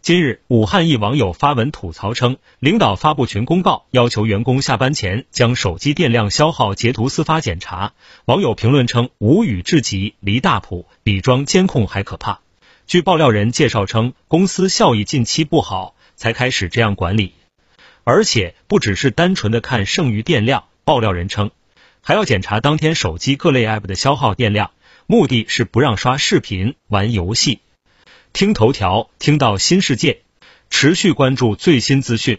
今日，武汉一网友发文吐槽称，领导发布群公告，要求员工下班前将手机电量消耗截图私发检查。网友评论称，无语至极，离大谱，比装监控还可怕。据爆料人介绍称，公司效益近期不好，才开始这样管理，而且不只是单纯的看剩余电量。爆料人称，还要检查当天手机各类 app 的消耗电量，目的是不让刷视频、玩游戏。听头条，听到新世界，持续关注最新资讯。